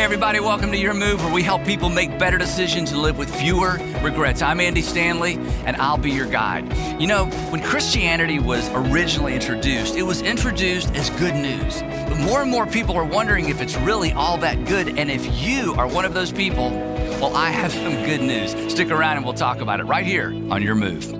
Hey, everybody, welcome to Your Move, where we help people make better decisions and live with fewer regrets. I'm Andy Stanley, and I'll be your guide. You know, when Christianity was originally introduced, it was introduced as good news. But more and more people are wondering if it's really all that good. And if you are one of those people, well, I have some good news. Stick around and we'll talk about it right here on Your Move.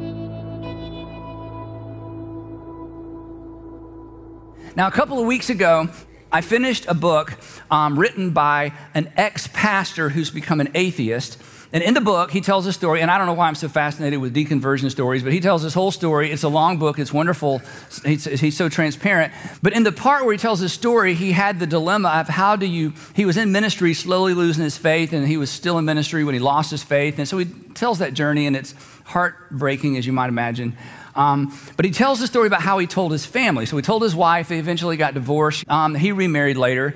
Now, a couple of weeks ago, I finished a book um, written by an ex pastor who's become an atheist. And in the book, he tells a story, and I don't know why I'm so fascinated with deconversion stories, but he tells this whole story. It's a long book, it's wonderful. He's, he's, so transparent. But in the part where he tells his story, he had the dilemma of how do you, he was in ministry, slowly losing his faith, and he was still in ministry when he lost his faith. And so he tells that journey, and it's heartbreaking, as you might imagine. Um, but he tells the story about how he told his family. So he told his wife, they eventually got divorced. Um, he remarried later.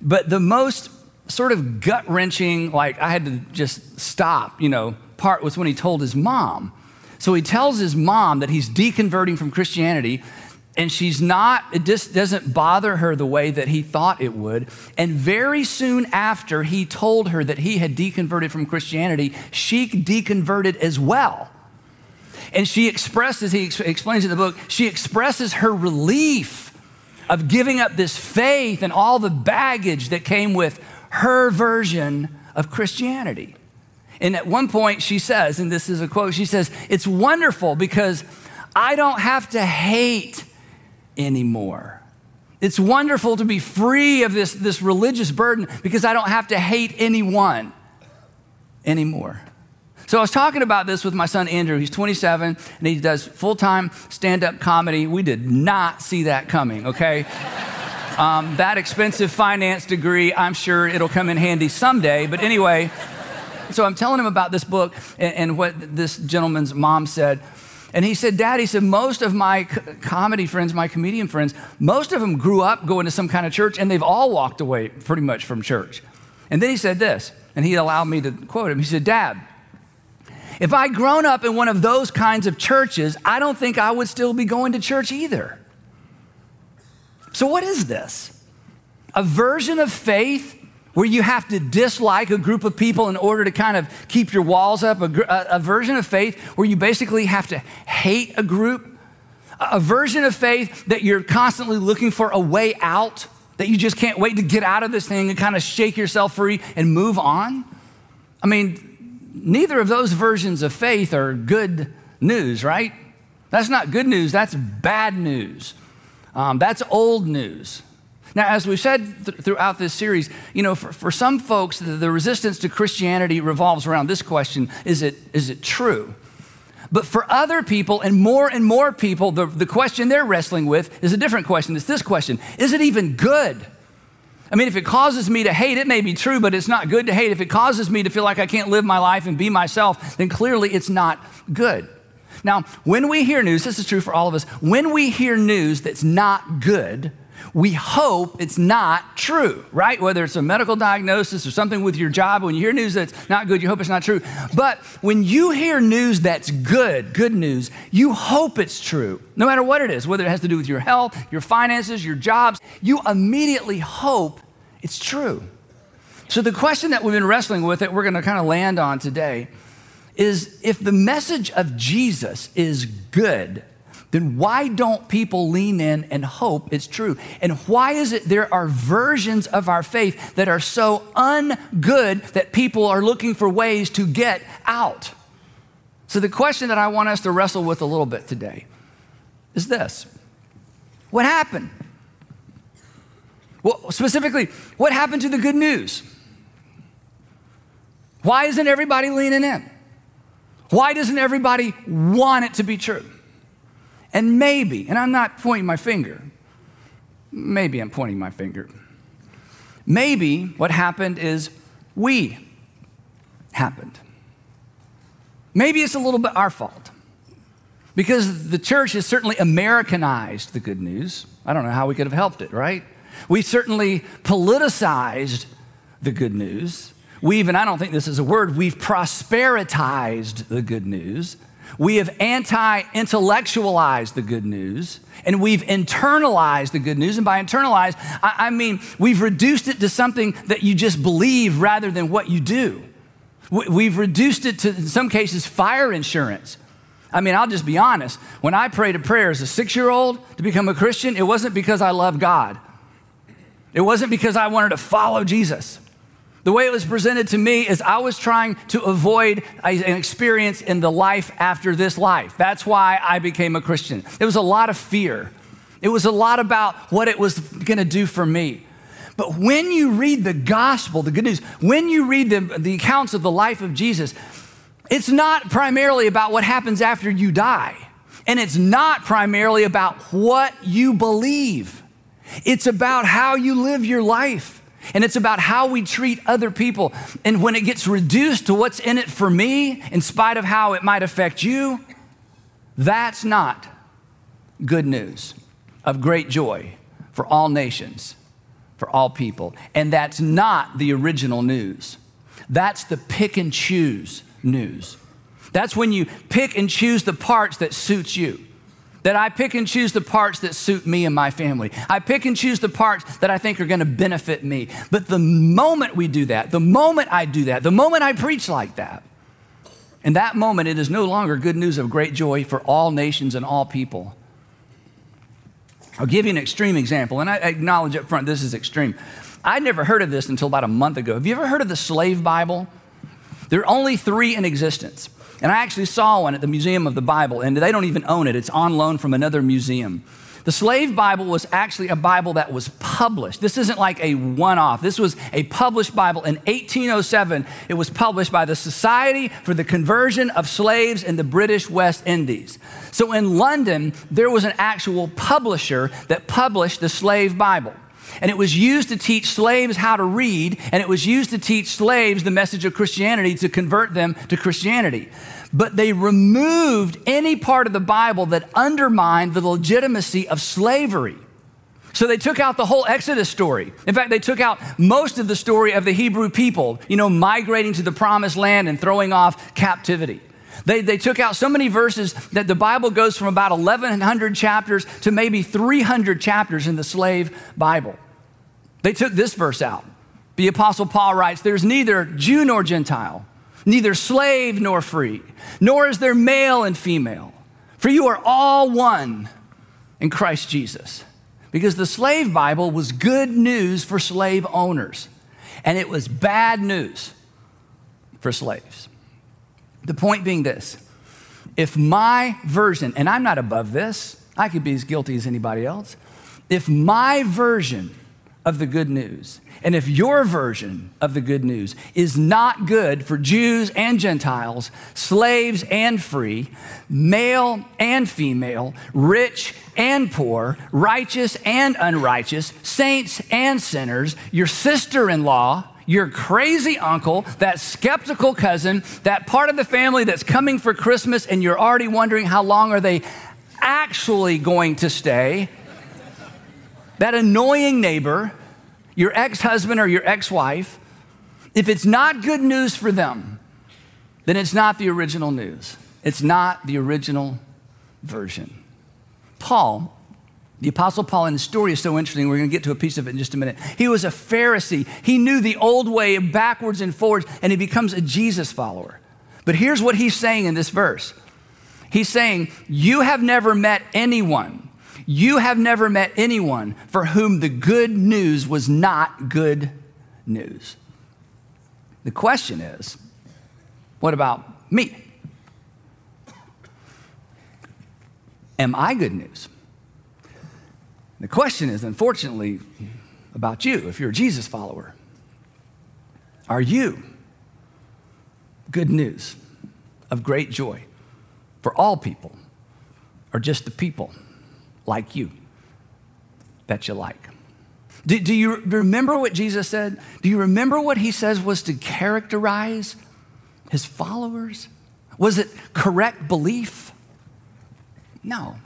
But the most sort of gut wrenching, like I had to just stop, you know, part was when he told his mom. So he tells his mom that he's deconverting from Christianity and she's not, it just doesn't bother her the way that he thought it would. And very soon after he told her that he had deconverted from Christianity, she deconverted as well. And she expresses, he explains in the book, she expresses her relief of giving up this faith and all the baggage that came with her version of Christianity. And at one point, she says, and this is a quote, she says, It's wonderful because I don't have to hate anymore. It's wonderful to be free of this, this religious burden because I don't have to hate anyone anymore. So I was talking about this with my son Andrew. He's 27 and he does full time stand up comedy. We did not see that coming, okay? Um, that expensive finance degree, I'm sure it'll come in handy someday. But anyway, so I'm telling him about this book and, and what this gentleman's mom said. And he said, Dad, he said, most of my comedy friends, my comedian friends, most of them grew up going to some kind of church and they've all walked away pretty much from church. And then he said this, and he allowed me to quote him. He said, Dad, if I'd grown up in one of those kinds of churches, I don't think I would still be going to church either. So, what is this? A version of faith where you have to dislike a group of people in order to kind of keep your walls up, a, a, version of faith where you basically have to hate a group, a version of faith that you're constantly looking for a way out, that you just can't wait to get out of this thing and kind of shake yourself free and move on. I mean, neither of those versions of faith are good news, right? That's not good news, that's bad news. Um, that's old news. Now, as we've said th- throughout this series, you know, for, for some folks, the, the resistance to Christianity revolves around this question is it, is it true? But for other people, and more and more people, the, the question they're wrestling with is a different question. It's this question Is it even good? I mean, if it causes me to hate, it may be true, but it's not good to hate. If it causes me to feel like I can't live my life and be myself, then clearly it's not good. Now, when we hear news, this is true for all of us, when we hear news that's not good, we hope it's not true, right? Whether it's a medical diagnosis or something with your job, when you hear news that's not good, you hope it's not true. But when you hear news that's good, good news, you hope it's true, no matter what it is, whether it has to do with your health, your finances, your jobs, you immediately hope it's true. So, the question that we've been wrestling with that we're going to kind of land on today is if the message of Jesus is good, then why don't people lean in and hope it's true? And why is it there are versions of our faith that are so ungood that people are looking for ways to get out? So, the question that I want us to wrestle with a little bit today is this What happened? Well, specifically, what happened to the good news? Why isn't everybody leaning in? Why doesn't everybody want it to be true? And maybe, and I'm not pointing my finger, maybe I'm pointing my finger. Maybe what happened is we happened. Maybe it's a little bit our fault because the church has certainly Americanized the good news. I don't know how we could have helped it, right? We certainly politicized the good news. We've, and I don't think this is a word, we've prosperitized the good news. We have anti intellectualized the good news and we've internalized the good news. And by internalized, I, I, mean we've reduced it to something that you just believe rather than what you do. We, have reduced it to, in some cases, fire insurance. I mean, I'll just be honest. When I prayed a prayer as a six year old to become a Christian, it wasn't because I love God, it wasn't because I wanted to follow Jesus. The way it was presented to me is I was trying to avoid an experience in the life after this life. That's why I became a Christian. It was a lot of fear. It was a lot about what it was going to do for me. But when you read the gospel, the good news, when you read the, the accounts of the life of Jesus, it's not primarily about what happens after you die. And it's not primarily about what you believe. It's about how you live your life. And it's about how we treat other people. And when it gets reduced to what's in it for me, in spite of how it might affect you, that's not good news of great joy for all nations, for all people. And that's not the original news. That's the pick and choose news. That's when you pick and choose the parts that suits you that I pick and choose the parts that suit me and my family. I pick and choose the parts that I think are going to benefit me. But the moment we do that, the moment I do that, the moment I preach like that, in that moment, it is no longer good news of great joy for all nations and all people. I'll give you an extreme example, and I acknowledge up front this is extreme. I'd never heard of this until about a month ago. Have you ever heard of the slave Bible? There are only three in existence. And I actually saw one at the Museum of the Bible, and they don't even own it, it's on loan from another museum. The slave Bible was actually a Bible that was published. This isn't like a one off. This was a published Bible. In 1807, it was published by the Society for the Conversion of Slaves in the British West Indies. So in London, there was an actual publisher that published the slave Bible. And it was used to teach slaves how to read, and it was used to teach slaves the message of Christianity to convert them to Christianity. But they removed any part of the Bible that undermined the legitimacy of slavery. So they took out the whole Exodus story. In fact, they took out most of the story of the Hebrew people, you know, migrating to the promised land and throwing off captivity. They, they took out so many verses that the Bible goes from about 1,100 chapters to maybe 300 chapters in the slave Bible. They took this verse out. The Apostle Paul writes, There's neither Jew nor Gentile, neither slave nor free, nor is there male and female, for you are all one in Christ Jesus. Because the slave Bible was good news for slave owners, and it was bad news for slaves. The point being this if my version, and I'm not above this, I could be as guilty as anybody else. If my version of the good news, and if your version of the good news is not good for Jews and Gentiles, slaves and free, male and female, rich and poor, righteous and unrighteous, saints and sinners, your sister in law, your crazy uncle, that skeptical cousin, that part of the family that's coming for Christmas and you're already wondering how long are they actually going to stay, that annoying neighbor, your ex husband or your ex wife, if it's not good news for them, then it's not the original news. It's not the original version. Paul the Apostle Paul, and the story is so interesting. We're going to get to a piece of it in just a minute. He was a Pharisee. He knew the old way backwards and forwards, and he becomes a Jesus follower. But here's what he's saying in this verse He's saying, You have never met anyone, you have never met anyone for whom the good news was not good news. The question is, what about me? Am I good news? The question is, unfortunately, about you, if you're a Jesus follower. Are you good news of great joy for all people, or just the people like you that you like? Do, do, you remember what Jesus said? Do you remember what he says was to characterize his followers? Was it correct belief? No.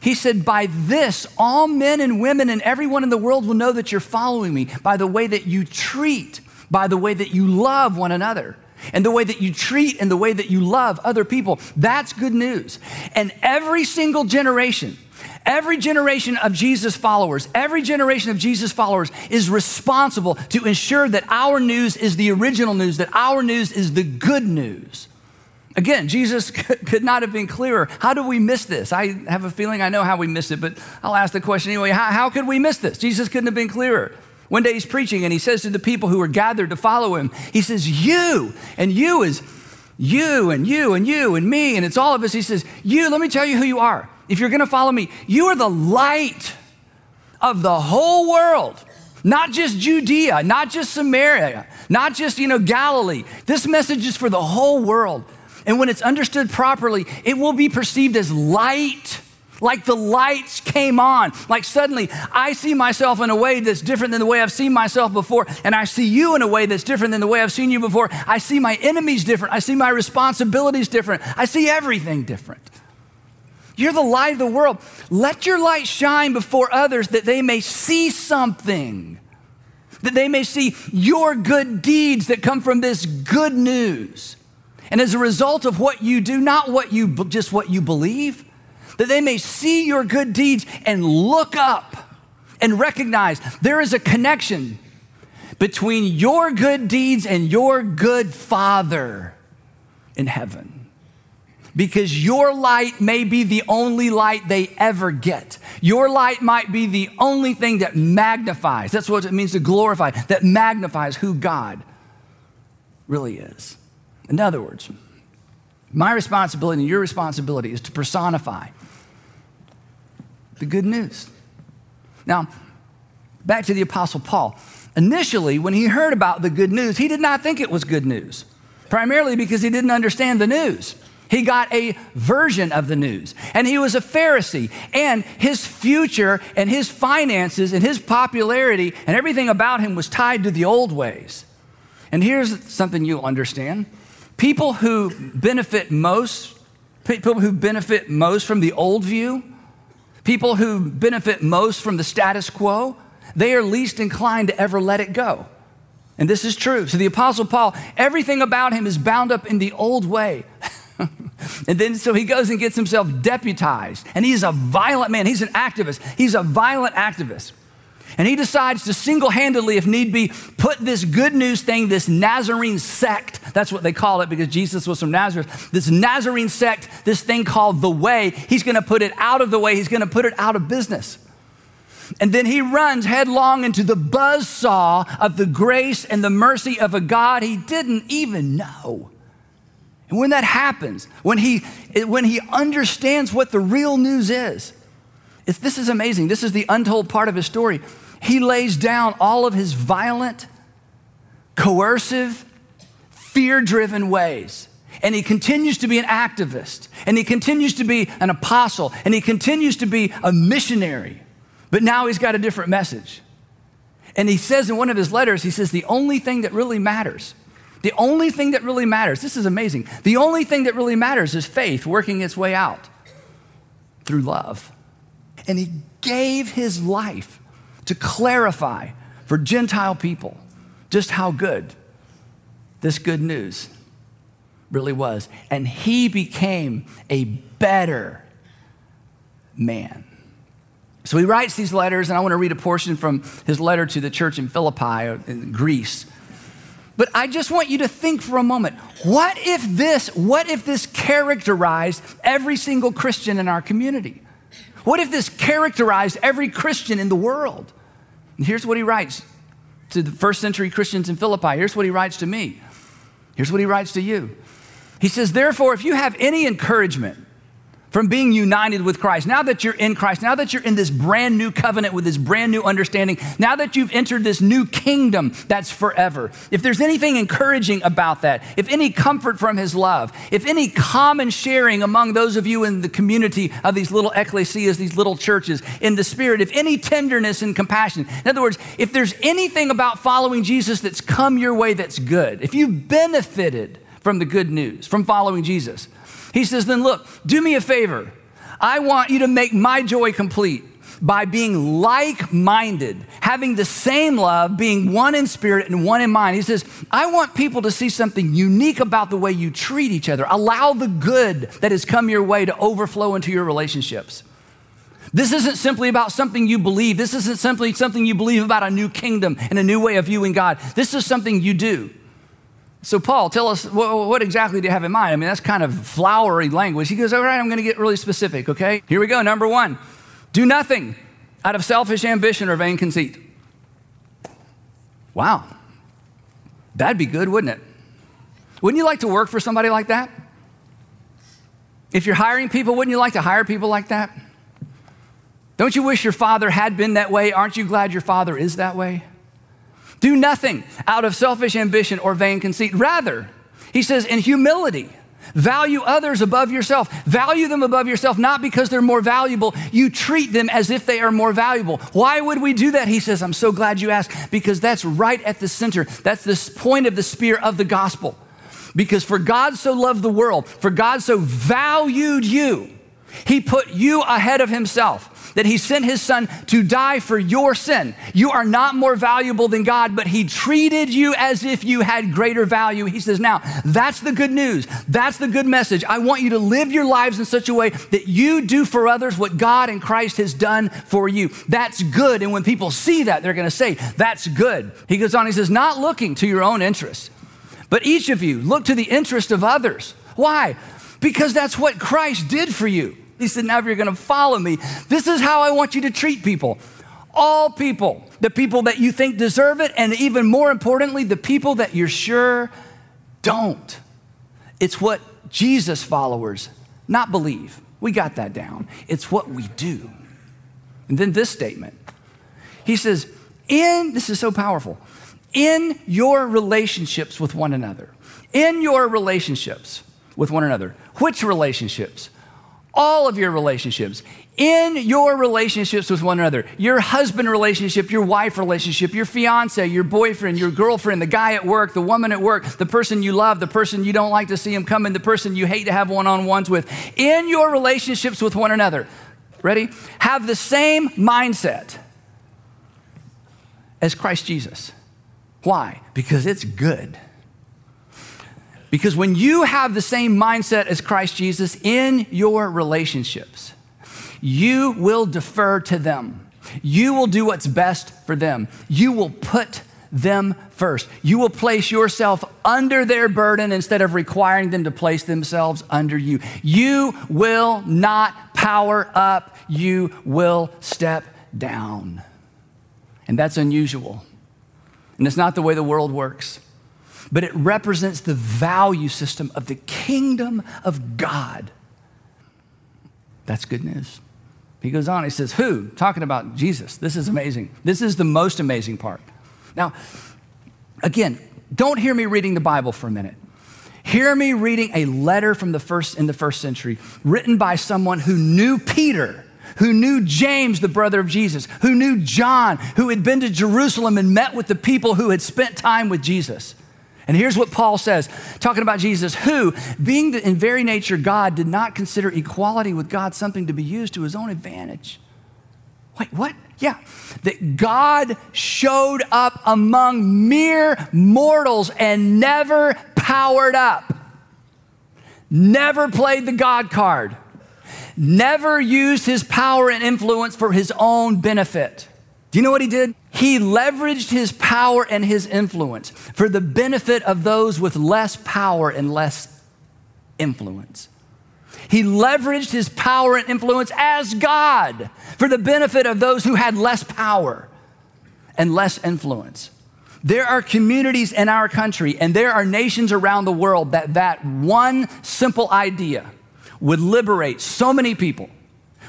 He said, By this, all men and women and everyone in the world will know that you're following me by the way that you treat, by the way that you love one another. and the way that you treat and the way that you love other people. That's good news. And every single generation, Every generation of Jesus followers, every generation of Jesus followers is responsible to ensure that our news is the original news, that our news is the good news. Again, Jesus could not have been clearer. How do we miss this? I have a feeling I know how we miss it, but I'll ask the question anyway. How, how could we miss this? Jesus couldn't have been clearer. One day he's preaching and he says to the people who are gathered to follow him, he says, You, and you is you and you and you and me, and it's all of us. He says, You, let me tell you who you are if you're to follow me, you are the light of the whole world. Not just Judea, not just Samaria, not just, you know, Galilee. This message is for the whole world. And when it's understood properly, it will be perceived as light. Like the lights came on. Like suddenly I see myself in a way that's different than the way I've seen myself before. And I see you in a way that's different than the way I've seen you before. I see my enemies different. I see my responsibilities different. I see everything different. You're the light of the world. Let your light shine before others that they may see something, that they may see your good deeds that come from this good news. And as a result of what you do, not what you just what you believe, that they may see your good deeds and look up and recognize there is a connection between your good deeds and your good Father in heaven because your light may be the only light they ever get. Your light might be the only thing that magnifies. That's what it means to glorify, that magnifies who God really is. In other words, my responsibility and your responsibility is to personify the good news. Now, back to the Apostle Paul. Initially, when he heard about the good news, he did not think it was good news, primarily because he didn't understand the news. He got a version of the news. And he was a Pharisee. And his future and his finances and his popularity and everything about him was tied to the old ways. And here's something you'll understand people who benefit most, people who benefit most from the old view, people who benefit most from the status quo, they are least inclined to ever let it go. And this is true. So the Apostle Paul, everything about him is bound up in the old way. and then so he goes and gets himself deputized. And he's a violent man. He's an activist. He's a violent activist. And he decides to single handedly, if need be, put this good news thing, this Nazarene sect, that's what they call it because Jesus was from Nazareth, this Nazarene sect, this thing called the way, he's going to put it out of the way. He's going to put it out of business. And then he runs headlong into the buzz saw of the grace and the mercy of a God he didn't even know. And when that happens, when he, when he understands what the real news is, this is amazing. This is the untold part of his story. He lays down all of his violent, coercive, fear driven ways. And he continues to be an activist, and he continues to be an apostle, and he continues to be a missionary. But now he's got a different message. And he says in one of his letters, he says, The only thing that really matters the only thing that really matters, this is amazing, the only thing that really matters is faith working its way out through love. And he gave his life to clarify for Gentile people just how good this good news really was. And he became a better man. So he writes these letters, and I want to read a portion from his letter to the church in Philippi, in Greece. But I just want you to think for a moment what if this, what if this characterized every single Christian in our community? What if this characterized every Christian in the world? And here's what he writes to the first century Christians in Philippi. Here's what he writes to me. Here's what he writes to you. He says, Therefore, if you have any encouragement, from being united with Christ. Now that you're in Christ, now that you're in this brand new covenant with this brand new understanding, now that you've entered this new kingdom that's forever, if there's anything encouraging about that, if any comfort from his love, if any common sharing among those of you in the community of these little ecclesias, these little churches, in the spirit, if any tenderness and compassion, in other words, if there's anything about following Jesus that's come your way that's good, if you've benefited from the good news, from following Jesus, he says, Then look, do me a favor. I want you to make my joy complete. by being like minded, having the same love, being one in spirit and one in mind. He says, I want people to see something unique about the way you treat each other. Allow the good that has come your way to overflow into your relationships. This isn't simply about something you believe. This isn't simply something you believe about a new kingdom and a new way of viewing God. This is something you do. So, Paul, tell us what, what, exactly do you have in mind? I mean, that's kind of flowery language. He goes, All right, I'm going to get really specific, okay? Here we go. Number one do nothing out of selfish ambition or vain conceit. Wow. That'd be good, wouldn't it? Wouldn't you like to work for somebody like that? If you're hiring people, wouldn't you like to hire people like that? Don't you wish your father had been that way? Aren't you glad your father is that way? Do nothing out of selfish ambition or vain conceit. Rather, he says, in humility, value others above yourself. Value them above yourself, not because they're more valuable. You treat them as if they are more valuable. Why would we do that? He says, I'm so glad you asked, because that's right at the center. That's the point of the spear of the gospel. Because for God so loved the world, for God so valued you, he put you ahead of himself that he sent his son to die for your sin. You are not more valuable than God, but he treated you as if you had greater value. He says, Now, that's the good news. That's the good message. I want you to live your lives in such a way that you do for others what God and Christ has done for you. That's good. And when people see that, they're going to say, That's good. He goes on, he says, Not looking to your own interests, but each of you look to the interest of others. Why? Because that's what Christ did for you. He said, Now, if you're going to follow me, this is how I want you to treat people. All people, the people that you think deserve it, and even more importantly, the people that you're sure don't. It's what Jesus followers not believe. We got that down. It's what we do. And then this statement He says, In, this is so powerful, in your relationships with one another, in your relationships with one another, which relationships? All of your relationships, in your relationships with one another, your husband relationship, your wife relationship, your fiance, your boyfriend, your girlfriend, the guy at work, the woman at work, the person you love, the person you don't like to see him coming, the person you hate to have one on ones with, in your relationships with one another, ready? Have the same mindset as Christ Jesus. Why? Because it's good. Because when you have the same mindset as Christ Jesus in your relationships, you will defer to them. You will do what's best for them. You will put them first. You will place yourself under their burden instead of requiring them to place themselves under you. You will not power up, you will step down. And that's unusual. And it's not the way the world works but it represents the value system of the kingdom of God. That's good news. He goes on, he says, Who? Talking about Jesus. This is amazing. This is the most amazing part. Now, again, don't hear me reading the Bible for a minute. Hear me reading a letter from the first in the first century, written by someone who knew Peter, who knew James, the brother of Jesus, who knew John, who had been to Jerusalem and met with the people who had spent time with Jesus. And here's what Paul says, talking about Jesus, who, being in very nature God, did not consider equality with God something to be used to his own advantage. Wait, what? Yeah. That God showed up among mere mortals and never powered up, never played the God card, never used his power and influence for his own benefit. Do you know what he did? He leveraged his power and his influence for the benefit of those with less power and less influence. He leveraged his power and influence as God for the benefit of those who had less power and less influence. There are communities in our country and there are nations around the world that that one simple idea would liberate so many people,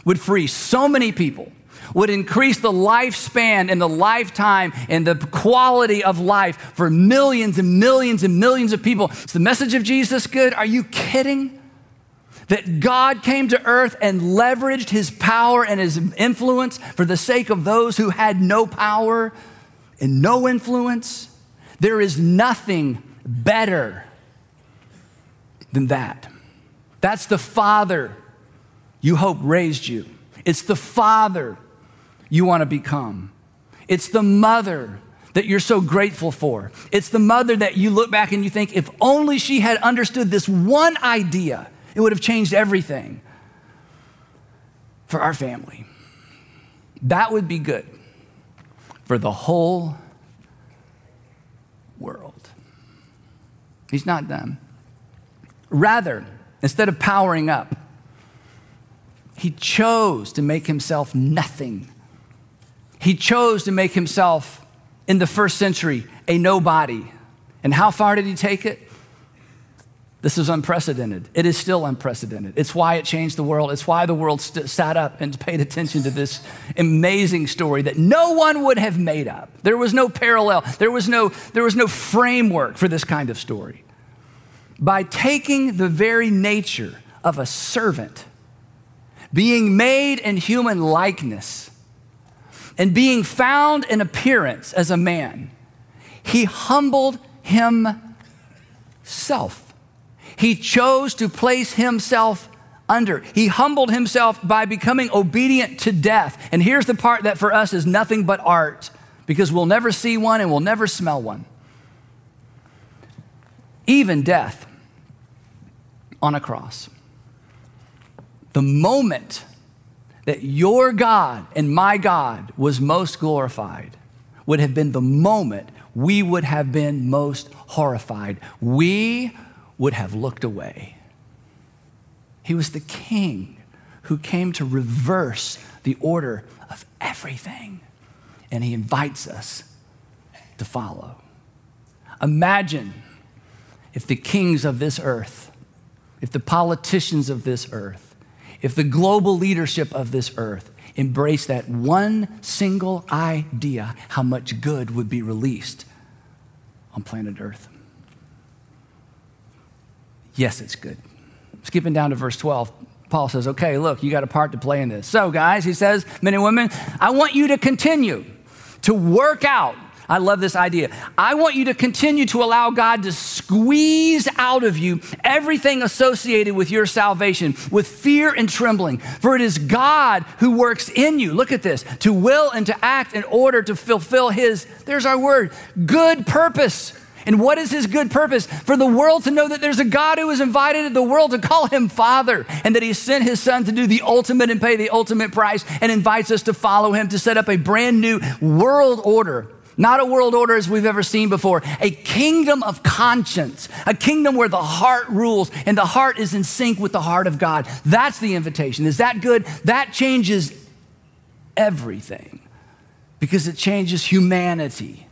would free so many people would increase the lifespan and the lifetime and the quality of life for millions and millions and millions of people. Is the message of Jesus good? Are you kidding? That God came to earth and leveraged his power and his influence for the sake of those who had no power and no influence? There is nothing better than that. That's the Father you hope raised you. It's the Father you want to become. It's the mother that you're so grateful for. It's the mother that you look back and you think, if only she had understood this one idea, it would have changed everything for our family. That would be good for the whole world. He's not done. Rather, instead of powering up, he chose to make himself nothing. He chose to make himself, in the first century, a nobody. And how far did he take it? This is unprecedented. It is still unprecedented. It's why it changed the world. It's why the world st- sat up and paid attention to this amazing story that no one would have made up. There was no parallel, there was no, there was no framework for this kind of story. By taking the very nature of a servant, being made in human likeness, and being found in appearance as a man, he humbled himself he chose to place himself under. He humbled himself by becoming obedient to death. And here's the part that for us is nothing but art because we'll never see one and we'll never smell one. Even death on a cross. The moment that your God and my God was most glorified would have been the moment we would have been most horrified. We would have looked away. He was the king who came to reverse the order of everything. And he invites us to follow. Imagine if the kings of this earth, if the politicians of this earth, if the global leadership of this earth embrace that one single idea, how much good would be released on planet Earth. Yes, it's good. Skipping down to verse 12, Paul says, Okay, look, you got a part to play in this. So, guys, he says, men and women, I want you to continue to work out. I love this idea. I want you to continue to allow God to squeeze out of you everything associated with your salvation with fear and trembling. For it is God who works in you. Look at this to will and to act in order to fulfill his, there's our word, good purpose. And what is his good purpose? For the world to know that there's a God who has invited the world to call him Father and that he sent his son to do the ultimate and pay the ultimate price and invites us to follow him to set up a brand new world order. Not a world order as we've ever seen before, a kingdom of conscience, a kingdom where the heart rules and the heart is in sync with the heart of God. That's the invitation. Is that good? That changes everything because it changes humanity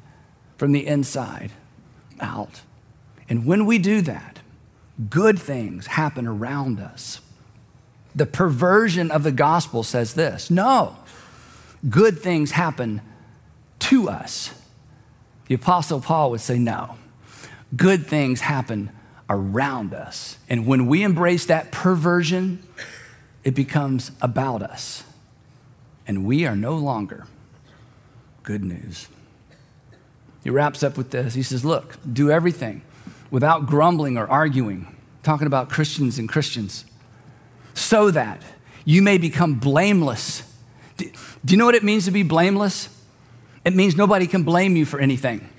from the inside out. And when we do that, good things happen around us. The perversion of the gospel says this no, good things happen to us. The Apostle Paul would say, no, good things happen around us. And when we embrace that perversion, it becomes about us. And we are no longer good news. He wraps up with this. He says, Look, do everything without grumbling or arguing, talking about Christians and Christians, so that you may become blameless. Do, do you know what it means to be blameless? It means nobody can blame you for anything.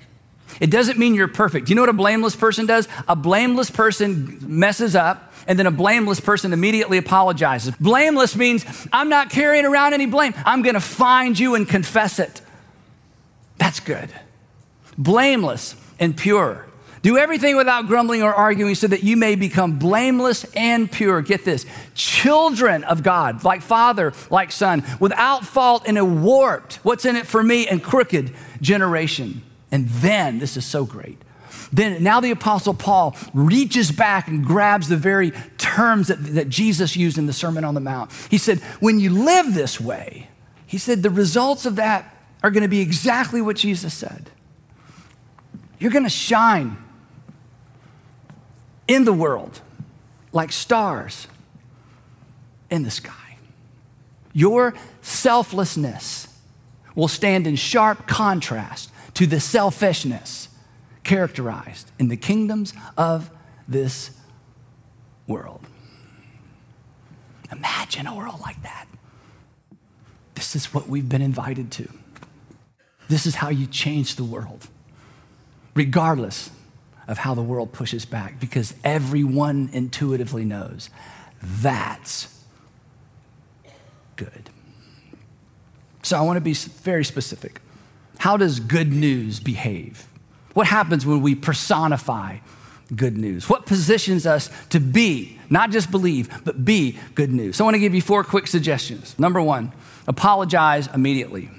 It doesn't mean you're perfect. Do you know what a blameless person does? A blameless person messes up, and then a blameless person immediately apologizes. Blameless means I'm not carrying around any blame. I'm going to find you and confess it. That's good blameless and pure. Do everything without grumbling or arguing so that you may become blameless and pure. Get this children of God, like father, like son, without fault in a warped, what's in it for me, and crooked generation. And then, this is so great. Then, now the Apostle Paul reaches back and grabs the very terms that, that Jesus used in the Sermon on the Mount. He said, When you live this way, he said, the results of that are going to be exactly what Jesus said. You're going to shine in the world like stars in the sky. Your selflessness will stand in sharp contrast to the selfishness characterized in the kingdoms of this world. Imagine a world like that. This is what we've been invited to. This is how you change the world, regardless of how the world pushes back, because everyone intuitively knows that's good. So I want to be very specific. How does good news behave? What happens when we personify good news? What positions us to be, not just believe, but be good news? So I want to give you four quick suggestions. Number one, apologize immediately.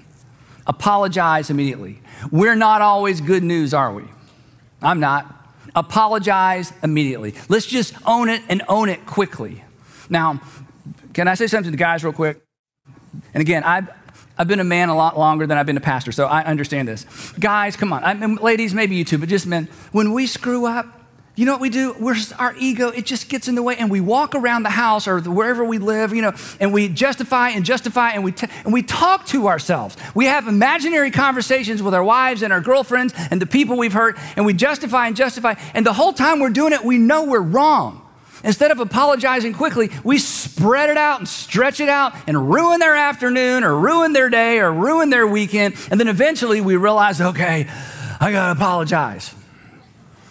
Apologize immediately. We're not always good news, are we? I'm not. Apologize immediately. Let's just own it and own it quickly. Now, can I say something to the guys real quick? And again, I've, I've been a man a lot longer than I've been a pastor, so I understand this. Guys, come on. I mean, ladies, maybe you too, but just men. When we screw up, you know what we do? We're, our ego, it just gets in the way, and we walk around the house or wherever we live, you know, and we justify and justify, and we, t- and we talk to ourselves. We have imaginary conversations with our wives and our girlfriends and the people we've hurt, and we justify and justify. And the whole time we're doing it, we know we're wrong. Instead of apologizing quickly, we spread it out and stretch it out and ruin their afternoon or ruin their day or ruin their weekend. And then eventually we realize, okay, I gotta apologize.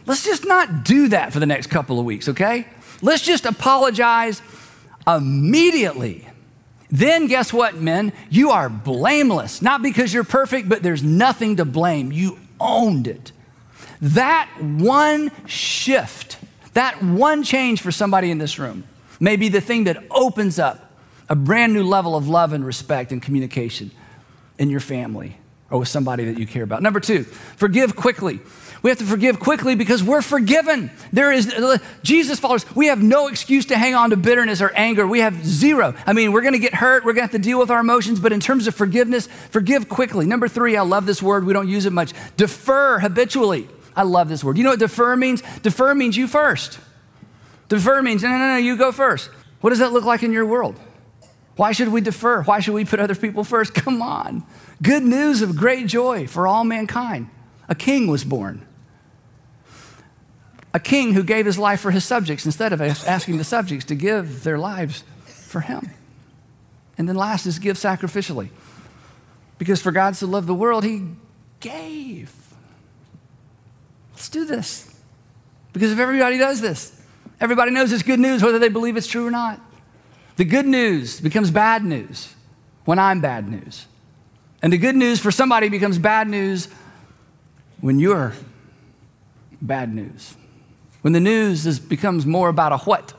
Let's just not do that for the next couple of weeks, okay? Let's just apologize immediately. Then, guess what, men? You are blameless. Not because you're perfect, but there's nothing to blame. You owned it. That one shift, that one change for somebody in this room may be the thing that opens up a brand new level of love and respect and communication in your family or with somebody that you care about. Number two, forgive quickly. We have to forgive quickly because we're forgiven. There is Jesus followers, we have no excuse to hang on to bitterness or anger. We have zero. I mean, we're going to get hurt, we're going to have to deal with our emotions, but in terms of forgiveness, forgive quickly. Number 3, I love this word. We don't use it much. Defer habitually. I love this word. You know what defer means? Defer means you first. Defer means no, no, no, you go first. What does that look like in your world? Why should we defer? Why should we put other people first? Come on. Good news of great joy for all mankind. A king was born a king who gave his life for his subjects instead of asking the subjects to give their lives for him. And then last is give sacrificially. Because for God to love the world, he gave. Let's do this. Because if everybody does this, everybody knows it's good news whether they believe it's true or not. The good news becomes bad news when I'm bad news. And the good news for somebody becomes bad news when you're bad news. When the news is, becomes more about a what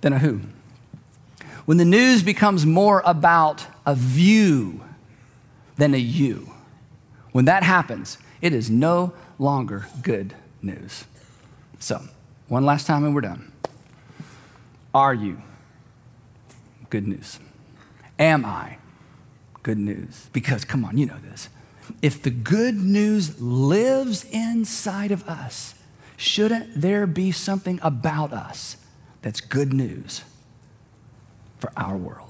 than a who. When the news becomes more about a view than a you. When that happens, it is no longer good news. So, one last time and we're done. Are you good news? Am I good news? Because, come on, you know this. If the good news lives inside of us, shouldn't there be something about us that's good news for our world?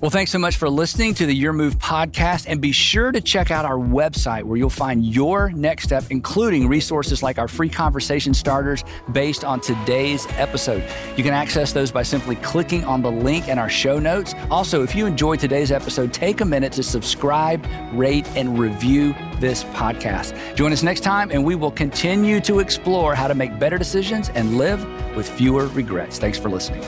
Well, thanks so much for listening to the Your Move podcast. And be sure to check out our website where you'll find your next step, including resources like our free conversation starters based on today's episode. You can access those by simply clicking on the link in our show notes. Also, if you enjoyed today's episode, take a minute to subscribe, rate, and review this podcast. Join us next time, and we will continue to explore how to make better decisions and live with fewer regrets. Thanks for listening.